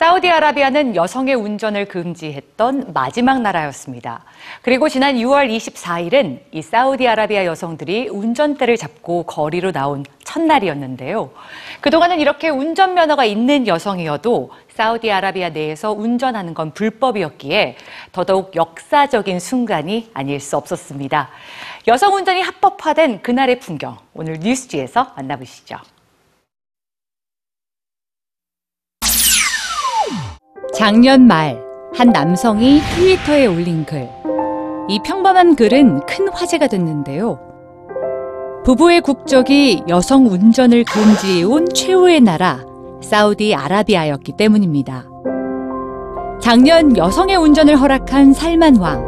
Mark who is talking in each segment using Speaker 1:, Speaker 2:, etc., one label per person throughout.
Speaker 1: 사우디아라비아는 여성의 운전을 금지했던 마지막 나라였습니다. 그리고 지난 6월 24일은 이 사우디아라비아 여성들이 운전대를 잡고 거리로 나온 첫날이었는데요. 그동안은 이렇게 운전면허가 있는 여성이어도 사우디아라비아 내에서 운전하는 건 불법이었기에 더더욱 역사적인 순간이 아닐 수 없었습니다. 여성 운전이 합법화된 그날의 풍경, 오늘 뉴스지에서 만나보시죠. 작년 말 한 남성이 트위터에 올린 글. 이 평범한 글은 큰 화제가 됐는데요. 부부의 국적이 여성 운전을 금지해온 최후의 나라 사우디아라비아였기 때문입니다. 작년 여성의 운전을 허락한 살만 왕.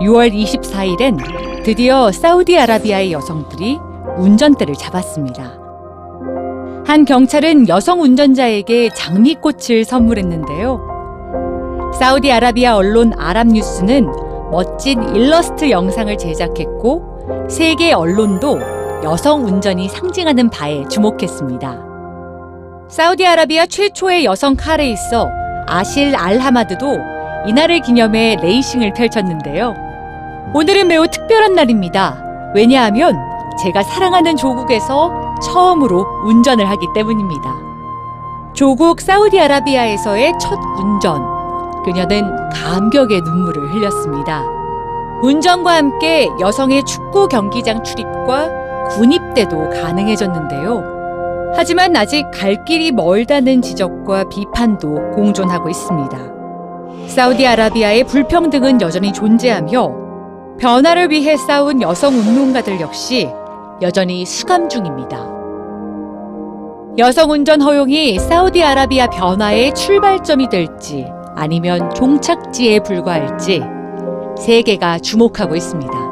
Speaker 1: 6월 24일엔 드디어 사우디아라비아의 여성들이 운전대를 잡았습니다. 한 경찰은 여성 운전자에게 장미꽃을 선물했는데요. 사우디아라비아 언론 아랍뉴스는 멋진 일러스트 영상을 제작했고 세계 언론도 여성 운전이 상징하는 바에 주목했습니다. 사우디아라비아 최초의 여성 카레이서 아실 알하마드도 이날을 기념해 레이싱을 펼쳤는데요. 오늘은 매우 특별한 날입니다. 왜냐하면 제가 사랑하는 조국에서 처음으로 운전을 하기 때문입니다. 조국 사우디아라비아에서의 첫 운전. 그녀는 감격의 눈물을 흘렸습니다. 운전과 함께 여성의 축구 경기장 출입과 군입대도 가능해졌는데요. 하지만 아직 갈 길이 멀다는 지적과 비판도 공존하고 있습니다. 사우디아라비아의 불평등은 여전히 존재하며 변화를 위해 싸운 여성 운동가들 역시 여전히 수감 중입니다. 여성 운전 허용이 사우디아라비아 변화의 출발점이 될지 아니면 종착지에 불과할지 세계가 주목하고 있습니다.